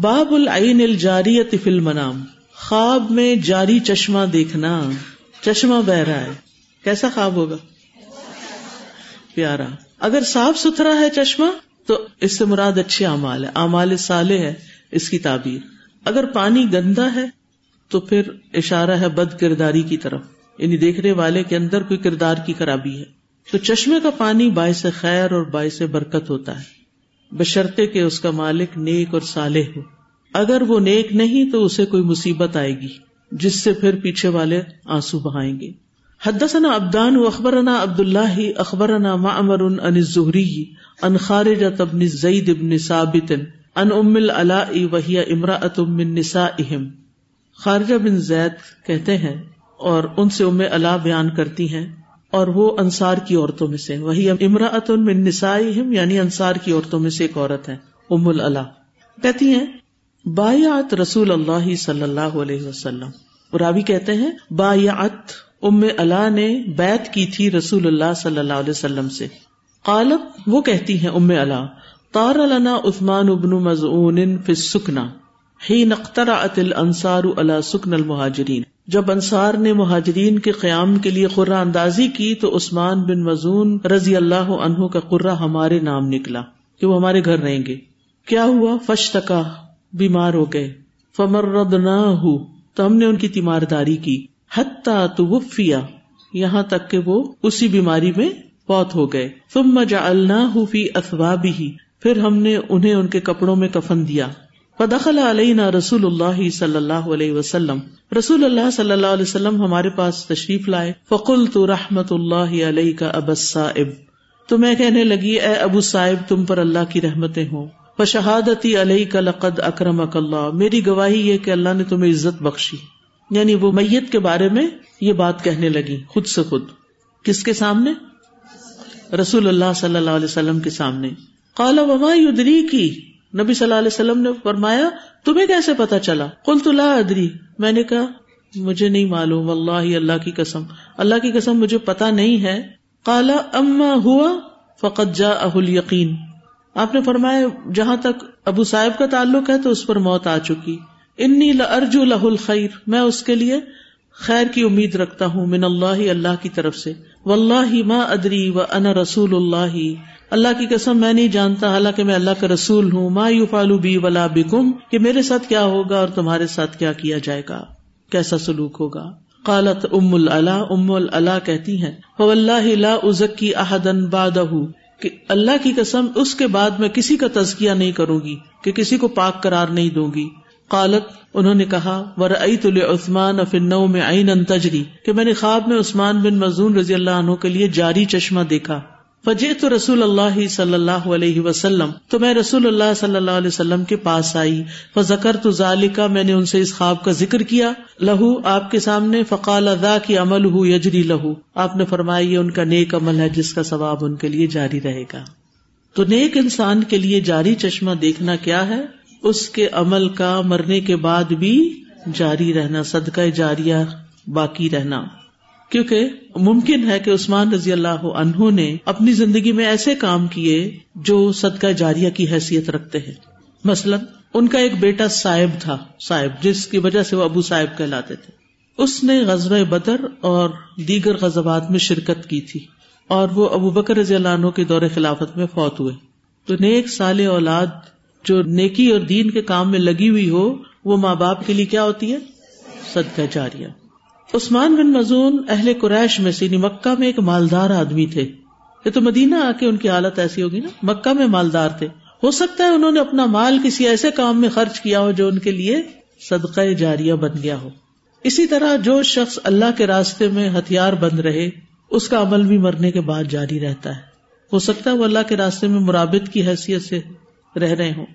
باب العین الجاریت فی المنام، خواب میں جاری چشمہ دیکھنا، چشمہ بہ رہا ہے۔ کیسا خواب ہوگا؟ پیارا۔ اگر صاف ستھرا ہے چشمہ، تو اس سے مراد اچھے اعمال ہے اعمال سالے ہے اس کی تعبیر۔ اگر پانی گندا ہے، تو پھر اشارہ ہے بد کرداری کی طرف۔ یعنی دیکھنے والے کے اندر کوئی کردار کی خرابی ہے۔ تو چشمے کا پانی باعث خیر اور باعث برکت ہوتا ہے۔ بشرطے کہ اس کا مالک نیک اور صالح ہو۔ اگر وہ نیک نہیں تو اسے کوئی مصیبت آئے گی، جس سے پھر پیچھے والے آنسو بہائیں گے۔ حدثنا ابدان و اخبرنا عبد اللہ اخبرنا معمر ان ظہری ان خارج ابن زید ابن ثابت ان ام العلاء وهي امرأة من نسائهم خارجہ بن زید کہتے ہیں اور ان سے ام علا بیان کرتی ہیں۔ اور وہ انصار کی عورتوں میں سے وہی امراۃ من نسائہم یعنی انصار کی عورتوں میں سے ایک عورت ہے، ام العلا۔ کہتی ہیں بایات رسول اللہ صلی اللہ علیہ وسلم۔ راوی کہتے ہیں بایات ام علا نے بیت کی تھی رسول اللہ صلی اللہ علیہ وسلم سے۔ قالت، وہ کہتی ہیں، ام علا تار لنا عثمان ابن مزعون فی السکنا ہی نقترعت الانصار علی سکن المہاجرین۔ جب انصار نے مہاجرین کے قیام کے لیے قرہ اندازی کی، تو عثمان بن مزون رضی اللہ عنہ کا قرہ ہمارے نام نکلا کہ وہ ہمارے گھر رہیں گے۔ کیا ہوا؟ فش تکا بیمار ہو گئے۔ فمر رد نہ ہو تو ہم نے ان کی تیمارداری کی۔ حتیٰ تو وفیا یہاں تک کہ وہ اسی بیماری میں پوت ہو گئے۔ ثم جعلناہ فی اثوابہ پھر ہم نے انہیں ان کے کپڑوں میں کفن دیا۔ فدخل علینا رسول اللہ صلی اللہ علیہ وسلم۔ رسول اللہ صلی اللہ علیہ وسلم ہمارے پاس تشریف لائے۔ فقل تو رحمت اللہ علیہ کا اب صاحب تو میں کہنے لگی، اے ابو صاحب تم پر اللہ کی رحمتیں ہوں۔ فشہادتی علیہ کا لقد اکرم اللہ۔ میری گواہی یہ کہ اللہ نے تمہیں عزت بخشی۔ یعنی وہ میت کے بارے میں یہ بات کہنے لگی، خود سے خود۔ کس کے سامنے؟ رسول اللہ صلی اللہ علیہ وسلم کے سامنے۔ کالا وما یدری کی نبی صلی اللہ علیہ وسلم نے فرمایا، تمہیں کیسے پتا چلا؟ کل تو لا ادری. میں نے کہا، مجھے نہیں معلوم اللہ اللہ کی قسم. اللہ کی قسم مجھے پتا نہیں ہے. کالا اما ہوا فقت جا اہل یقین آپ نے فرمایا، جہاں تک ابو صاحب کا تعلق ہے تو اس پر موت آ چکی. انی ارجو لہ الخیر. میں اس کے لیے خیر کی امید رکھتا ہوں من اللہ اللہ کی طرف سے. و اللہ ما ادری و ان رسول اللہ. اللہ کی قسم میں نہیں جانتا، حالانکہ میں اللہ کا رسول ہوں۔ ما یو فالو بی ولا بکم، کہ میرے ساتھ کیا ہوگا اور تمہارے ساتھ کیا کیا جائے گا؟ کیسا سلوک ہوگا؟ قالت ام اللہ ام اللہ کہتی ہیں اللہ لا ازکی احدن باد کہ اللہ کی قسم اس کے بعد میں کسی کا تزکیہ نہیں کروں گی، کہ کسی کو پاک قرار نہیں دوں گی۔ قالت، انہوں نے کہا ورعیت لعثمان فی النوم میں عین تجری کہ میں نے خواب میں عثمان بن مزون رضی اللہ عنہ کے لیے جاری چشمہ دیکھا۔ فجے تو رسول اللہ صلی اللہ علیہ وسلم، تو میں رسول اللہ صلی اللہ علیہ وسلم کے پاس آئی۔ فذکر تو ذالکا، میں نے ان سے اس خواب کا ذکر کیا۔ لہو، آپ کے سامنے، فقال ادا کی عمل ہو یجری لہو۔ آپ نے فرمایا، یہ ان کا نیک عمل ہے جس کا ثواب ان کے لیے جاری رہے گا۔ تو نیک انسان کے لیے جاری چشمہ دیکھنا کیا ہے؟ اس کے عمل کا مرنے کے بعد بھی جاری رہنا، صدقہ جاریہ باقی رہنا۔ کیونکہ ممکن ہے کہ عثمان رضی اللہ عنہ نے اپنی زندگی میں ایسے کام کیے جو صدقہ جاریہ کی حیثیت رکھتے ہیں۔ مثلاً، ان کا ایک بیٹا صاحب تھا صاحب جس کی وجہ سے وہ ابو صاحب کہلاتے تھے۔ اس نے غزب بدر اور دیگر غزبات میں شرکت کی تھی اور وہ ابو بکر رضی اللہ عنہ کے دور خلافت میں فوت ہوئے۔ تو نیک سال اولاد جو نیکی اور دین کے کام میں لگی ہوئی ہو، وہ ماں باپ کے لیے کیا ہوتی ہے؟ صدقہ جاریہ۔ عثمان بن مزون اہل قریش میں سے یعنی مکہ میں ایک مالدار آدمی تھے۔ یہ تو مدینہ آ کے ان کی حالت ایسی ہوگی نا۔ مکہ میں مالدار تھے۔ ہو سکتا ہے انہوں نے اپنا مال کسی ایسے کام میں خرچ کیا ہو جو ان کے لیے صدقہ جاریہ بن گیا ہو۔ اسی طرح جو شخص اللہ کے راستے میں ہتھیار بند رہے، اس کا عمل بھی مرنے کے بعد جاری رہتا ہے۔ ہو سکتا ہے وہ اللہ کے راستے میں مرابط کی حیثیت سے رہ رہے ہوں۔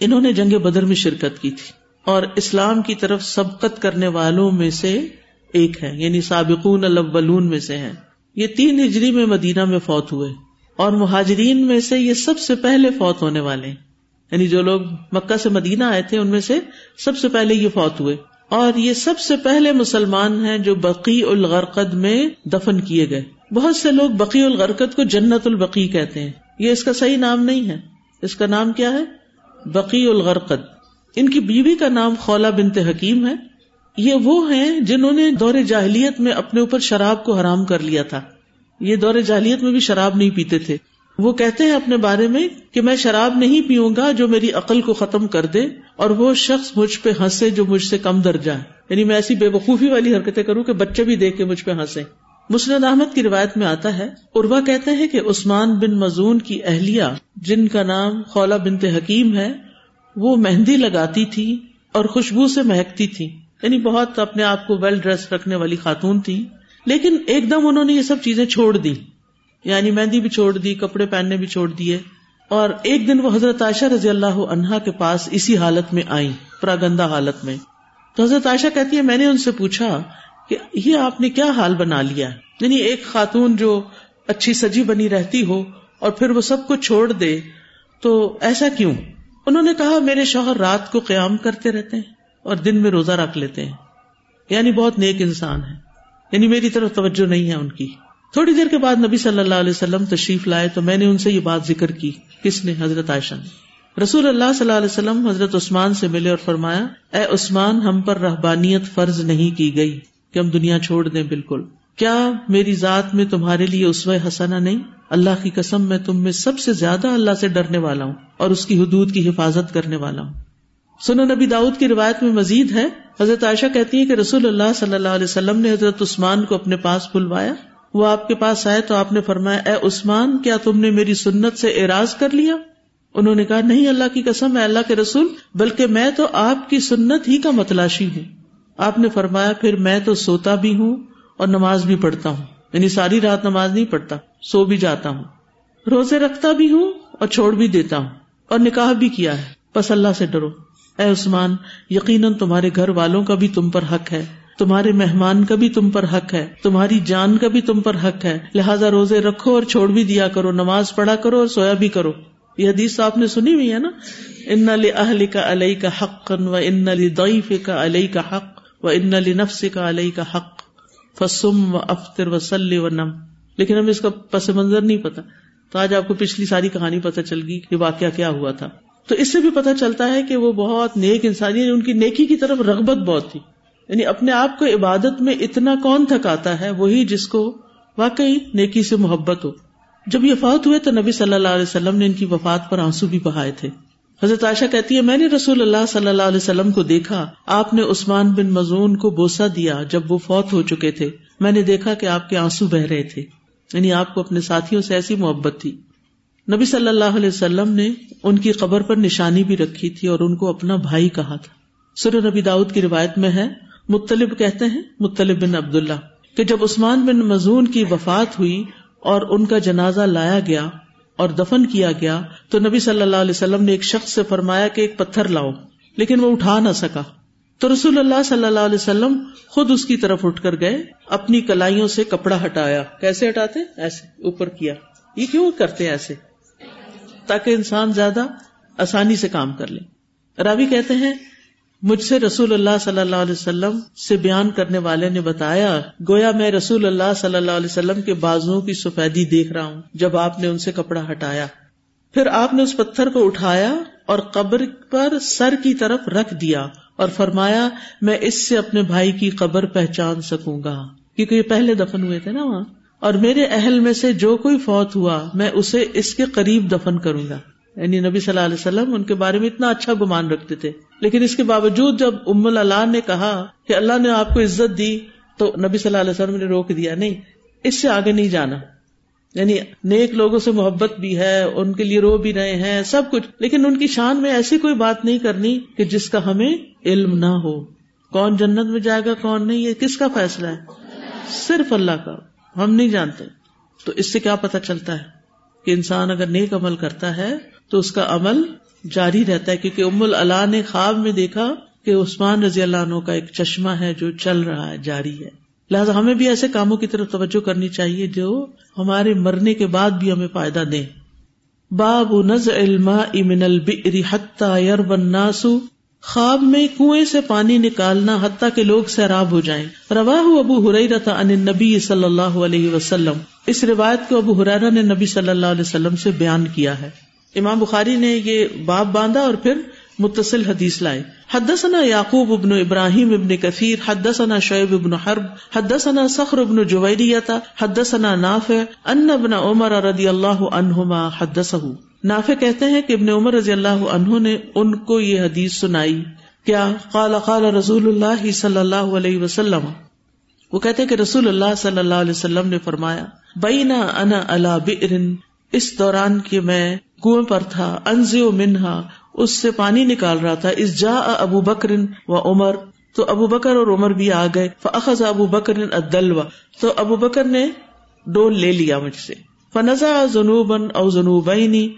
انہوں نے جنگ بدر میں شرکت کی تھی۔ اور اسلام کی طرف سبقت کرنے والوں میں سے ایک ہے یعنی سابقون الاولون میں سے ہیں۔ یہ تین ہجری میں مدینہ میں فوت ہوئے اور مہاجرین میں سے یہ سب سے پہلے فوت ہونے والے یعنی جو لوگ مکہ سے مدینہ آئے تھے، ان میں سے سب سے پہلے یہ فوت ہوئے۔ اور یہ سب سے پہلے مسلمان ہیں جو بقی الغرقد میں دفن کیے گئے۔ بہت سے لوگ بقی الغرقد کو جنت البقی کہتے ہیں۔ یہ اس کا صحیح نام نہیں ہے۔ اس کا نام کیا ہے؟ بقی الغرقد۔ ان کی بیوی کا نام خولا بنت حکیم ہے۔ یہ وہ ہیں جنہوں نے دور جاہلیت میں اپنے اوپر شراب کو حرام کر لیا تھا۔ یہ دور جاہلیت میں بھی شراب نہیں پیتے تھے۔ وہ کہتے ہیں اپنے بارے میں کہ میں شراب نہیں پیوں گا جو میری عقل کو ختم کر دے اور وہ شخص مجھ پہ ہنسے جو مجھ سے کم درجہ ہے۔ یعنی میں ایسی بے وقوفی والی حرکتیں کروں کہ بچے بھی دیکھ کے مجھ پہ ہنسے مسند احمد کی روایت میں آتا ہے اروا کہتے ہیں کہ عثمان بن مزون کی اہلیہ، جن کا نام خولا بنت حکیم ہے، وہ مہندی لگاتی تھی اور خوشبو سے مہکتی تھی۔ یعنی بہت اپنے آپ کو ویل ڈریس رکھنے والی خاتون تھی، لیکن ایک دم انہوں نے یہ سب چیزیں چھوڑ دی یعنی مہندی بھی چھوڑ دی، کپڑے پہننے بھی چھوڑ دیے۔ اور ایک دن وہ حضرت عائشہ رضی اللہ عنہا کے پاس اسی حالت میں آئی پراگندہ حالت میں۔ تو حضرت عائشہ کہتی ہے میں نے ان سے پوچھا کہ یہ آپ نے کیا حال بنا لیا؟ یعنی ایک خاتون جو اچھی سجی بنی رہتی ہو اور پھر وہ سب کو چھوڑ دے، تو ایسا کیوں؟ انہوں نے کہا، میرے شوہر رات کو قیام کرتے رہتے ہیں۔ اور دن میں روزہ رکھ لیتے ہیں۔ یعنی بہت نیک انسان ہے یعنی میری طرف توجہ نہیں ہے ان کی۔ تھوڑی دیر کے بعد نبی صلی اللہ علیہ وسلم تشریف لائے تو میں نے ان سے یہ بات ذکر کی، کس نے؟ حضرت عائشہ نے۔ رسول اللہ صلی اللہ علیہ وسلم حضرت عثمان سے ملے اور فرمایا، اے عثمان، ہم پر رحبانیت فرض نہیں کی گئی کہ ہم دنیا چھوڑ دیں بالکل۔ کیا میری ذات میں تمہارے لیے اسوہ حسنا نہیں؟ اللہ کی قسم، میں تم میں سب سے زیادہ اللہ سے ڈرنے والا ہوں اور اس کی حدود کی حفاظت کرنے والا ہوں۔ سنو نبی داؤد کی روایت میں مزید ہے۔ حضرت عائشہ کہتی ہے کہ رسول اللہ صلی اللہ علیہ وسلم نے حضرت عثمان کو اپنے پاس بلوایا۔ وہ آپ کے پاس آئے تو آپ نے فرمایا، اے عثمان، کیا تم نے میری سنت سے اعراض کر لیا؟ انہوں نے کہا، نہیں، اللہ کی قسم ہے اللہ کے رسول، بلکہ میں تو آپ کی سنت ہی کا متلاشی ہوں۔ آپ نے فرمایا، پھر میں تو سوتا بھی ہوں اور نماز بھی پڑھتا ہوں۔ یعنی ساری رات نماز نہیں پڑھتا، سو بھی جاتا ہوں۔ روزے رکھتا بھی ہوں اور چھوڑ بھی دیتا ہوں اور نکاح بھی کیا ہے۔ بس اللہ سے ڈرو۔ اے عثمان، یقیناً تمہارے گھر والوں کا بھی تم پر حق ہے، تمہارے مہمان کا بھی تم پر حق ہے، تمہاری جان کا بھی تم پر حق ہے۔ لہٰذا روزے رکھو اور چھوڑ بھی دیا کرو، نماز پڑھا کرو اور سویا بھی کرو۔ یہ حدیث تو آپ نے سنی ہوئی ہے نا؟ ان اہل کا علیہ کا حق و ان علی دعیف کا علیہ کا حق و ان علی نفس کا علیہ کا حق فسم و افطر و سل و نم لیکن ہمیں اس کا پس منظر نہیں پتا تو آج آپ کو پچھلی ساری کہانی پتہ چل گئی کہ واقعہ کیا ہوا تھا۔ تو اس سے بھی پتا چلتا ہے کہ وہ بہت نیک انسان یعنی ان کی نیکی کی طرف رغبت بہت تھی۔ یعنی اپنے آپ کو عبادت میں اتنا کون تھکاتا ہے، وہی جس کو واقعی نیکی سے محبت ہو۔ جب یہ فوت ہوئے تو نبی صلی اللہ علیہ وسلم نے ان کی وفات پر آنسو بھی بہائے تھے۔ حضرت عائشہ کہتی ہے میں نے رسول اللہ صلی اللہ علیہ وسلم کو دیکھا، آپ نے عثمان بن مزون کو بوسا دیا جب وہ فوت ہو چکے تھے۔ میں نے دیکھا کہ آپ کے آنسو بہ رہے تھے۔ یعنی آپ کو اپنے ساتھیوں سے ایسی محبت تھی۔ نبی صلی اللہ علیہ وسلم نے ان کی قبر پر نشانی بھی رکھی تھی اور ان کو اپنا بھائی کہا تھا۔ سر نبی داؤد کی روایت میں ہے مطلب کہتے ہیں مطلب بن عبد اللہ کہ جب عثمان بن مزون کی وفات ہوئی اور ان کا جنازہ لایا گیا اور دفن کیا گیا، تو نبی صلی اللہ علیہ وسلم نے ایک شخص سے فرمایا کہ ایک پتھر لاؤ، لیکن وہ اٹھا نہ سکا۔ تو رسول اللہ صلی اللہ علیہ وسلم خود اس کی طرف اٹھ کر گئے، اپنی کلائیوں سے کپڑا ہٹایا۔ کیسے ہٹاتے؟ ایسے، اوپر کیا۔ یہ کیوں کرتے ایسے؟ تاکہ انسان زیادہ آسانی سے کام کر لے۔ راوی کہتے ہیں، مجھ سے رسول اللہ صلی اللہ علیہ وسلم سے بیان کرنے والے نے بتایا، گویا میں رسول اللہ صلی اللہ علیہ وسلم کے بازو کی سفیدی دیکھ رہا ہوں، جب آپ نے ان سے کپڑا ہٹایا۔ پھر آپ نے اس پتھر کو اٹھایا اور قبر پر سر کی طرف رکھ دیا اور فرمایا، میں اس سے اپنے بھائی کی قبر پہچان سکوں گا۔ کیونکہ یہ پہلے دفن ہوئے تھے نا وہاں۔ اور میرے اہل میں سے جو کوئی فوت ہوا، میں اسے اس کے قریب دفن کروں گا۔ یعنی نبی صلی اللہ علیہ وسلم ان کے بارے میں اتنا اچھا گمان رکھتے تھے۔ لیکن اس کے باوجود جب ام اللہ نے کہا کہ اللہ نے آپ کو عزت دی، تو نبی صلی اللہ علیہ وسلم نے روک دیا۔ نہیں، اس سے آگے نہیں جانا۔ یعنی نیک لوگوں سے محبت بھی ہے، ان کے لیے رو بھی رہے ہیں، سب کچھ۔ لیکن ان کی شان میں ایسی کوئی بات نہیں کرنی کہ جس کا ہمیں علم نہ ہو۔ کون جنت میں جائے گا، کون نہیں، یہ کس کا فیصلہ ہے؟ صرف اللہ کا۔ ہم نہیں جانتے۔ تو اس سے کیا پتا چلتا ہے کہ انسان اگر نیک عمل کرتا ہے تو اس کا عمل جاری رہتا ہے۔ کیونکہ ام اللہ نے خواب میں دیکھا کہ عثمان رضی اللہ عنہ کا ایک چشمہ ہے جو چل رہا ہے، جاری ہے۔ لہٰذا ہمیں بھی ایسے کاموں کی طرف توجہ کرنی چاہیے جو ہمارے مرنے کے بعد بھی ہمیں فائدہ دیں۔ باب نز علما امن البری یرب الناسو خواب میں کنویں سے پانی نکالنا حتیٰ کے لوگ سیراب ہو جائیں۔ روا ابو رتا ان نبی صلی اللہ علیہ وسلم۔ اس روایت کو ابو حرارا نے نبی صلی اللہ علیہ وسلم سے بیان کیا ہے۔ امام بخاری نے یہ باب باندھا اور پھر متصل حدیث لائے۔ حدثنا یعقوب ابن ابراہیم ابن کثیر، حدثنا شعیب ابن حرب، حدثنا سخر ابن جویریتا حدثنا نافع، ان ابن عمر رضی اللہ عنہما حدثہ نافع کہتے ہیں کہ ابن عمر رضی اللہ عنہ نے ان کو یہ حدیث سنائی، کیا؟ قال قال رسول اللہ صلی اللہ علیہ وسلم۔ وہ کہتے کہ رسول اللہ صلی اللہ علیہ وسلم نے فرمایا، بینا انا الا بئر۔ اس دوران کے میں کنویں پر تھا انزو منہا۔ اس سے پانی نکال رہا تھا۔ اس جا ابو بکر و عمر۔ تو ابو بکر اور عمر بھی آ گئے۔ فخذ ابو بکر ادلوا تو ابو بکر نے ڈول لے لیا مجھ سے۔ فنزا جنوبن او جنوبینی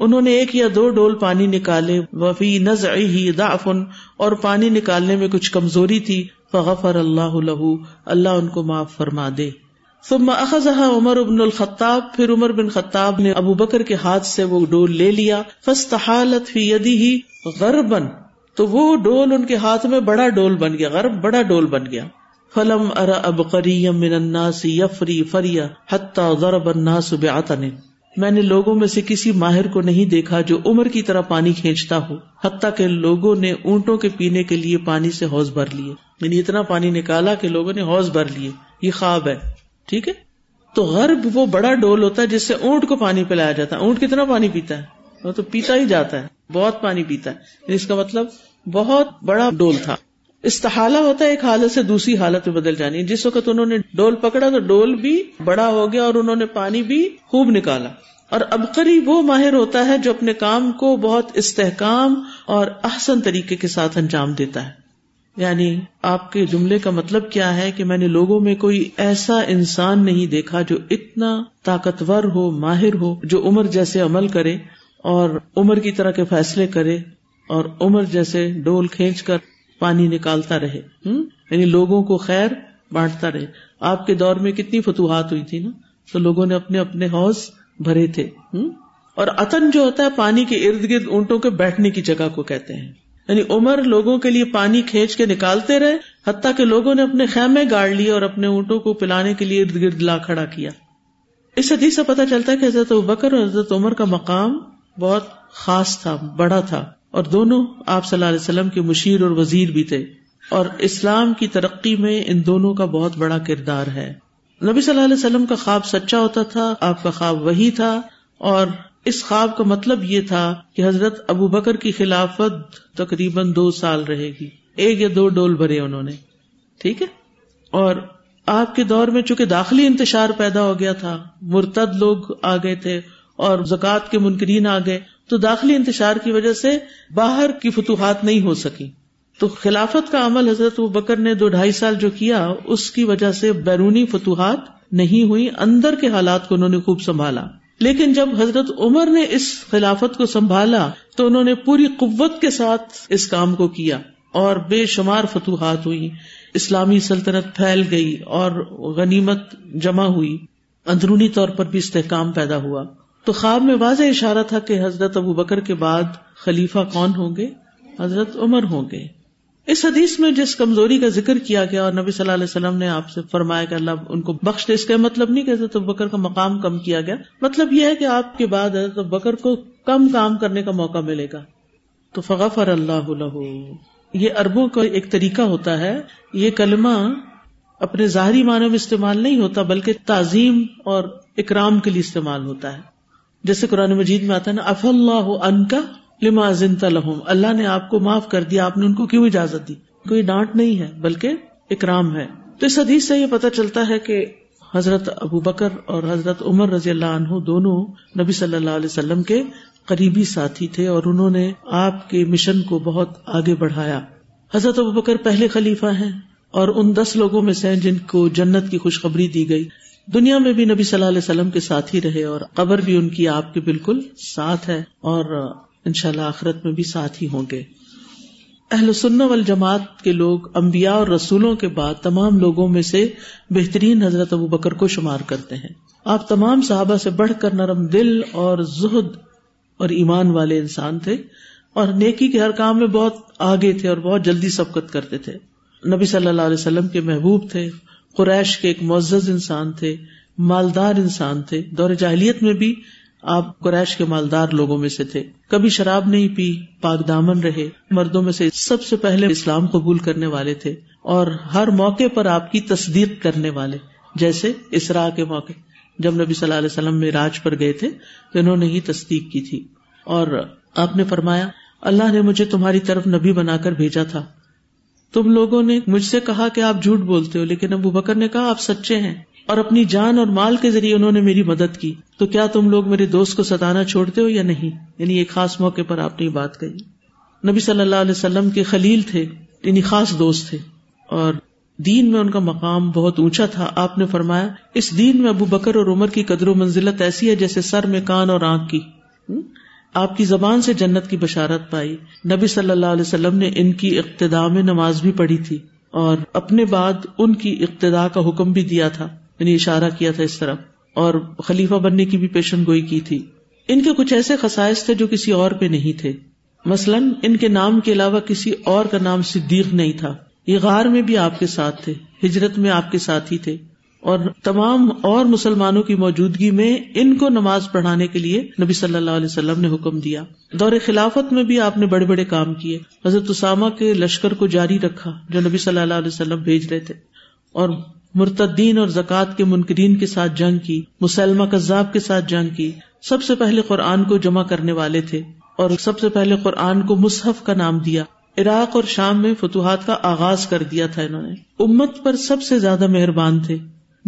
انہوں نے ایک یا دو ڈول پانی نکالے، وفی نزعه ضعف اور پانی نکالنے میں کچھ کمزوری تھی، فغفر اللہ لہو، اللہ ان کو معاف فرما دے۔ ثم اخذها عمر بن الخطاب، پھر عمر بن خطاب نے ابو بکر کے ہاتھ سے وہ ڈول لے لیا۔ فاستحالت فی یده غربا، تو وہ ڈول ان کے ہاتھ میں بڑا ڈول بن گیا، غرب بڑا ڈول بن گیا۔ فلم ارا ابقری من الناس یفری فریا حتى ضرب الناس بعتن میں نے لوگوں میں سے کسی ماہر کو نہیں دیکھا جو عمر کی طرح پانی کھینچتا ہو، حتیٰ کہ لوگوں نے اونٹوں کے پینے کے لیے پانی سے حوض بھر لیے۔ یعنی اتنا پانی نکالا کہ لوگوں نے حوض بھر لیے۔ یہ خواب ہے، ٹھیک ہے؟ تو غرب وہ بڑا ڈول ہوتا ہے جس سے اونٹ کو پانی پلایا جاتا ہے۔ اونٹ کتنا پانی پیتا ہے؟ وہ تو پیتا ہی جاتا ہے، بہت پانی پیتا ہے۔ یعنی اس کا مطلب بہت بڑا ڈول تھا۔ استحالہ ہوتا ہے ایک حالت سے دوسری حالت میں بدل جانی جس وقت انہوں نے ڈول پکڑا تو ڈول بھی بڑا ہو گیا اور انہوں نے پانی بھی خوب نکالا۔ اور ابقری وہ ماہر ہوتا ہے جو اپنے کام کو بہت استحکام اور احسن طریقے کے ساتھ انجام دیتا ہے۔ یعنی آپ کے جملے کا مطلب کیا ہے کہ میں نے لوگوں میں کوئی ایسا انسان نہیں دیکھا جو اتنا طاقتور ہو، ماہر ہو، جو عمر جیسے عمل کرے اور عمر کی طرح کے فیصلے کرے اور عمر جیسے ڈول کھینچ کر پانی نکالتا رہے یعنی لوگوں کو خیر بانٹتا رہے۔ آپ کے دور میں کتنی فتوحات ہوئی تھی نا؟ تو لوگوں نے اپنے اپنے حوض بھرے تھے اور اتن جو ہوتا ہے پانی کے ارد گرد اونٹوں کے بیٹھنے کی جگہ کو کہتے ہیں۔ یعنی عمر لوگوں کے لیے پانی کھینچ کے نکالتے رہے، حتیٰ کہ لوگوں نے اپنے خیمے گاڑ لیے اور اپنے اونٹوں کو پلانے کے لیے ارد گرد لا کھڑا کیا۔ اس حدیث سے پتا چلتا ہے کہ حضرت بکر اور حضرت عمر کا مقام بہت خاص تھا، بڑا تھا۔ اور دونوں آپ صلی اللہ علیہ وسلم کے مشیر اور وزیر بھی تھے۔ اور اسلام کی ترقی میں ان دونوں کا بہت بڑا کردار ہے۔ نبی صلی اللہ علیہ وسلم کا خواب سچا ہوتا تھا، آپ کا خواب وہی تھا۔ اور اس خواب کا مطلب یہ تھا کہ حضرت ابو بکر کی خلافت تقریباً دو سال رہے گی۔ ایک یا دو ڈول بھرے انہوں نے۔ ٹھیک ہے؟ اور آپ کے دور میں چونکہ داخلی انتشار پیدا ہو گیا تھا، مرتد لوگ آ گئے تھے اور زکوٰۃ کے منکرین آ گئے۔ تو داخلی انتشار کی وجہ سے باہر کی فتوحات نہیں ہو سکی۔ تو خلافت کا عمل حضرت بکر نے دو ڈھائی سال جو کیا، اس کی وجہ سے بیرونی فتوحات نہیں ہوئی، اندر کے حالات کو انہوں نے خوب سنبھالا۔ لیکن جب حضرت عمر نے اس خلافت کو سنبھالا، تو انہوں نے پوری قوت کے ساتھ اس کام کو کیا اور بے شمار فتوحات ہوئی۔ اسلامی سلطنت پھیل گئی اور غنیمت جمع ہوئی۔ اندرونی طور پر بھی استحکام پیدا ہوا۔ تو خواب میں واضح اشارہ تھا کہ حضرت ابو بکر کے بعد خلیفہ کون ہوں گے؟ حضرت عمر ہوں گے۔ اس حدیث میں جس کمزوری کا ذکر کیا گیا اور نبی صلی اللہ علیہ وسلم نے آپ سے فرمایا کہ اللہ ان کو بخش دے، اس کا مطلب نہیں کہ حضرت بکر کا مقام کم کیا گیا۔ مطلب یہ ہے کہ آپ کے بعد حضرت بکر کو کم کام کرنے کا موقع ملے گا۔ تو فغفر اللہ یہ اربوں کا ایک طریقہ ہوتا ہے۔ یہ کلمہ اپنے ظاہری معنی میں استعمال نہیں ہوتا، بلکہ تعظیم اور اکرام کے لیے استعمال ہوتا ہے۔ جیسے قرآن مجید میں آتا ہے نا اف اللہ ان کا لما لہم۔ اللہ نے آپ کو معاف کر دیا، آپ نے ان کو کیوں اجازت دی؟ کوئی ڈانٹ نہیں ہے، بلکہ اکرام ہے۔ تو اس حدیث سے یہ پتا چلتا ہے کہ حضرت ابو بکر اور حضرت عمر رضی اللہ عنہ دونوں نبی صلی اللہ علیہ وسلم کے قریبی ساتھی تھے اور انہوں نے آپ کے مشن کو بہت آگے بڑھایا۔ حضرت ابو بکر پہلے خلیفہ ہیں اور ان دس لوگوں میں سے جن کو جنت کی خوشخبری دی گئی۔ دنیا میں بھی نبی صلی اللہ علیہ وسلم کے ساتھ ہی رہے اور قبر بھی ان کی آپ کے بالکل ساتھ ہے اور ان شاء اللہ آخرت میں بھی ساتھ ہی ہوں گے۔ اہل سن والجماعت کے لوگ امبیا اور رسولوں کے بعد تمام لوگوں میں سے بہترین حضرت ابو بکر کو شمار کرتے ہیں۔ آپ تمام صحابہ سے بڑھ کر نرم دل اور زہد اور ایمان والے انسان تھے اور نیکی کے ہر کام میں بہت آگے تھے اور بہت جلدی سبقت کرتے تھے۔ نبی صلی اللہ علیہ وسلم کے محبوب تھے۔ قریش کے ایک معزز انسان تھے، مالدار انسان تھے۔ دور جاہلیت میں بھی آپ قریش کے مالدار لوگوں میں سے تھے۔ کبھی شراب نہیں پی، پاک دامن رہے، مردوں میں سے سب سے پہلے اسلام قبول کرنے والے تھے اور ہر موقع پر آپ کی تصدیق کرنے والے۔ جیسے اسرا کے موقع، جب نبی صلی اللہ علیہ وسلم میں راج پر گئے تھے تو انہوں نے ہی تصدیق کی تھی۔ اور آپ نے فرمایا، اللہ نے مجھے تمہاری طرف نبی بنا کر بھیجا تھا۔ تم لوگوں نے مجھ سے کہا کہ آپ جھوٹ بولتے ہو، لیکن ابو بکر نے کہا آپ سچے ہیں اور اپنی جان اور مال کے ذریعے انہوں نے میری مدد کی۔ تو کیا تم لوگ میرے دوست کو ستانا چھوڑتے ہو یا نہیں؟ یعنی ایک خاص موقع پر آپ نے یہ بات کہی۔ نبی صلی اللہ علیہ وسلم کے خلیل تھے یعنی خاص دوست تھے اور دین میں ان کا مقام بہت اونچا تھا۔ آپ نے فرمایا، اس دین میں ابو بکر اور عمر کی قدر و منزلت ایسی ہے جیسے سر میں کان اور آنکھ کی۔ آپ کی زبان سے جنت کی بشارت پائی۔ نبی صلی اللہ علیہ وسلم نے ان کی اقتدا میں نماز بھی پڑھی تھی اور اپنے بعد ان کی ابتدا کا حکم بھی دیا تھا یعنی اشارہ کیا تھا اس طرف۔ اور خلیفہ بننے کی بھی پیشن گوئی کی تھی۔ ان کے کچھ ایسے خسائش تھے جو کسی اور پہ نہیں تھے۔ مثلاً ان کے نام کے علاوہ کسی اور کا نام صدیق نہیں تھا۔ یہ غار میں بھی آپ کے ساتھ تھے، ہجرت میں آپ کے ساتھ ہی تھے۔ اور تمام اور مسلمانوں کی موجودگی میں ان کو نماز پڑھانے کے لیے نبی صلی اللہ علیہ وسلم نے حکم دیا۔ دور خلافت میں بھی آپ نے بڑے بڑے کام کیے۔ حضرت اسامہ کے لشکر کو جاری رکھا جو نبی صلی اللہ علیہ وسلم بھیج رہے تھے۔ اور مرتدین اور زکوٰۃ کے منکرین کے ساتھ جنگ کی، مسلمہ کذاب کے ساتھ جنگ کی۔ سب سے پہلے قرآن کو جمع کرنے والے تھے اور سب سے پہلے قرآن کو مصحف کا نام دیا۔ عراق اور شام میں فتوحات کا آغاز کر دیا تھا انہوں نے۔ امت پر سب سے زیادہ مہربان تھے۔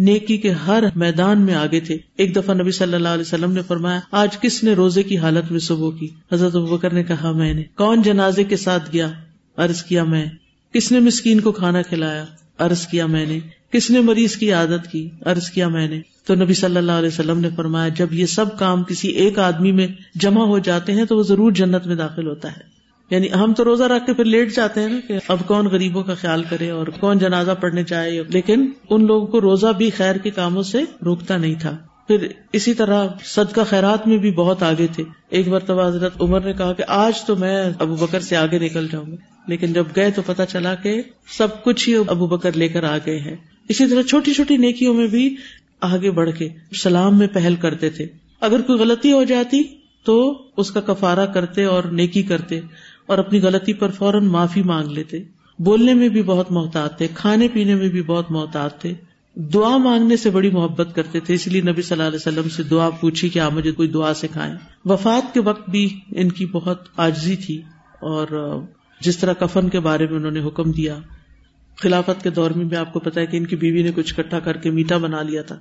نیکی کے ہر میدان میں آگے تھے۔ ایک دفعہ نبی صلی اللہ علیہ وسلم نے فرمایا، آج کس نے روزے کی حالت میں صبح کی؟ حضرت بکر نے کہا، میں نے۔ کون جنازے کے ساتھ گیا؟ عرض کیا، میں۔ کس نے مسکین کو کھانا کھلایا؟ عرض کیا، میں نے۔ کس نے مریض کی عادت کی؟ عرض کیا، میں نے۔ تو نبی صلی اللہ علیہ وسلم نے فرمایا، جب یہ سب کام کسی ایک آدمی میں جمع ہو جاتے ہیں تو وہ ضرور جنت میں داخل ہوتا ہے۔ یعنی ہم تو روزہ رکھ کے پھر لیٹ جاتے ہیں نا کہ اب کون غریبوں کا خیال کرے اور کون جنازہ پڑھنے چاہے لیکن ان لوگوں کو روزہ بھی خیر کے کاموں سے روکتا نہیں تھا۔ پھر اسی طرح صدقہ خیرات میں بھی بہت آگے تھے۔ ایک بار تو حضرت عمر نے کہا کہ آج تو میں ابو بکر سے آگے نکل جاؤں گا، لیکن جب گئے تو پتا چلا کہ سب کچھ ہی ابو بکر لے کر آ گئے ہیں۔ اسی طرح چھوٹی چھوٹی نیکیوں میں بھی آگے بڑھ کے سلام میں پہل کرتے تھے۔ اگر کوئی غلطی ہو جاتی تو اس کا کفارہ کرتے اور نیکی کرتے۔ اور اپنی غلطی پر فوراً معافی مانگ لیتے۔ بولنے میں بھی بہت محتاط تھے، کھانے پینے میں بھی بہت محتاط تھے۔ دعا مانگنے سے بڑی محبت کرتے تھے، اس لیے نبی صلی اللہ علیہ وسلم سے دعا پوچھی کہ آپ مجھے کوئی دعا سکھائیں۔ وفات کے وقت بھی ان کی بہت آجزی تھی اور جس طرح کفن کے بارے میں انہوں نے حکم دیا، خلافت کے دور میں بھی آپ کو پتا ہے کہ ان کی بیوی نے کچھ اکٹھا کر کے میٹھا بنا لیا تھا،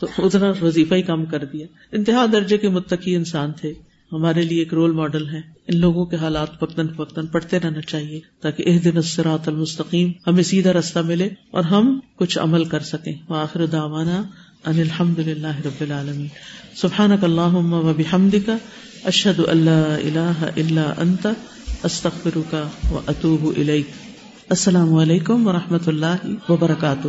تو اتنا وظیفہ ہی کم کر دیا۔ انتہا درجے کے متقی انسان تھے۔ ہمارے لیے ایک رول ماڈل ہے۔ ان لوگوں کے حالات پکتن پکتن پڑھتے رہنا چاہیے تاکہ ایک دن اسرات المستقیم ہمیں سیدھا رستہ ملے اور ہم کچھ عمل کر سکیں۔ آخر داوانا ان الحمد للہ رب العالمین۔ سبحان اللہ و بحمد کا اشد اللہ اللہ اللہ انت استخر کا و اطوب السلام علیکم و رحمۃ اللہ وبرکاتہ۔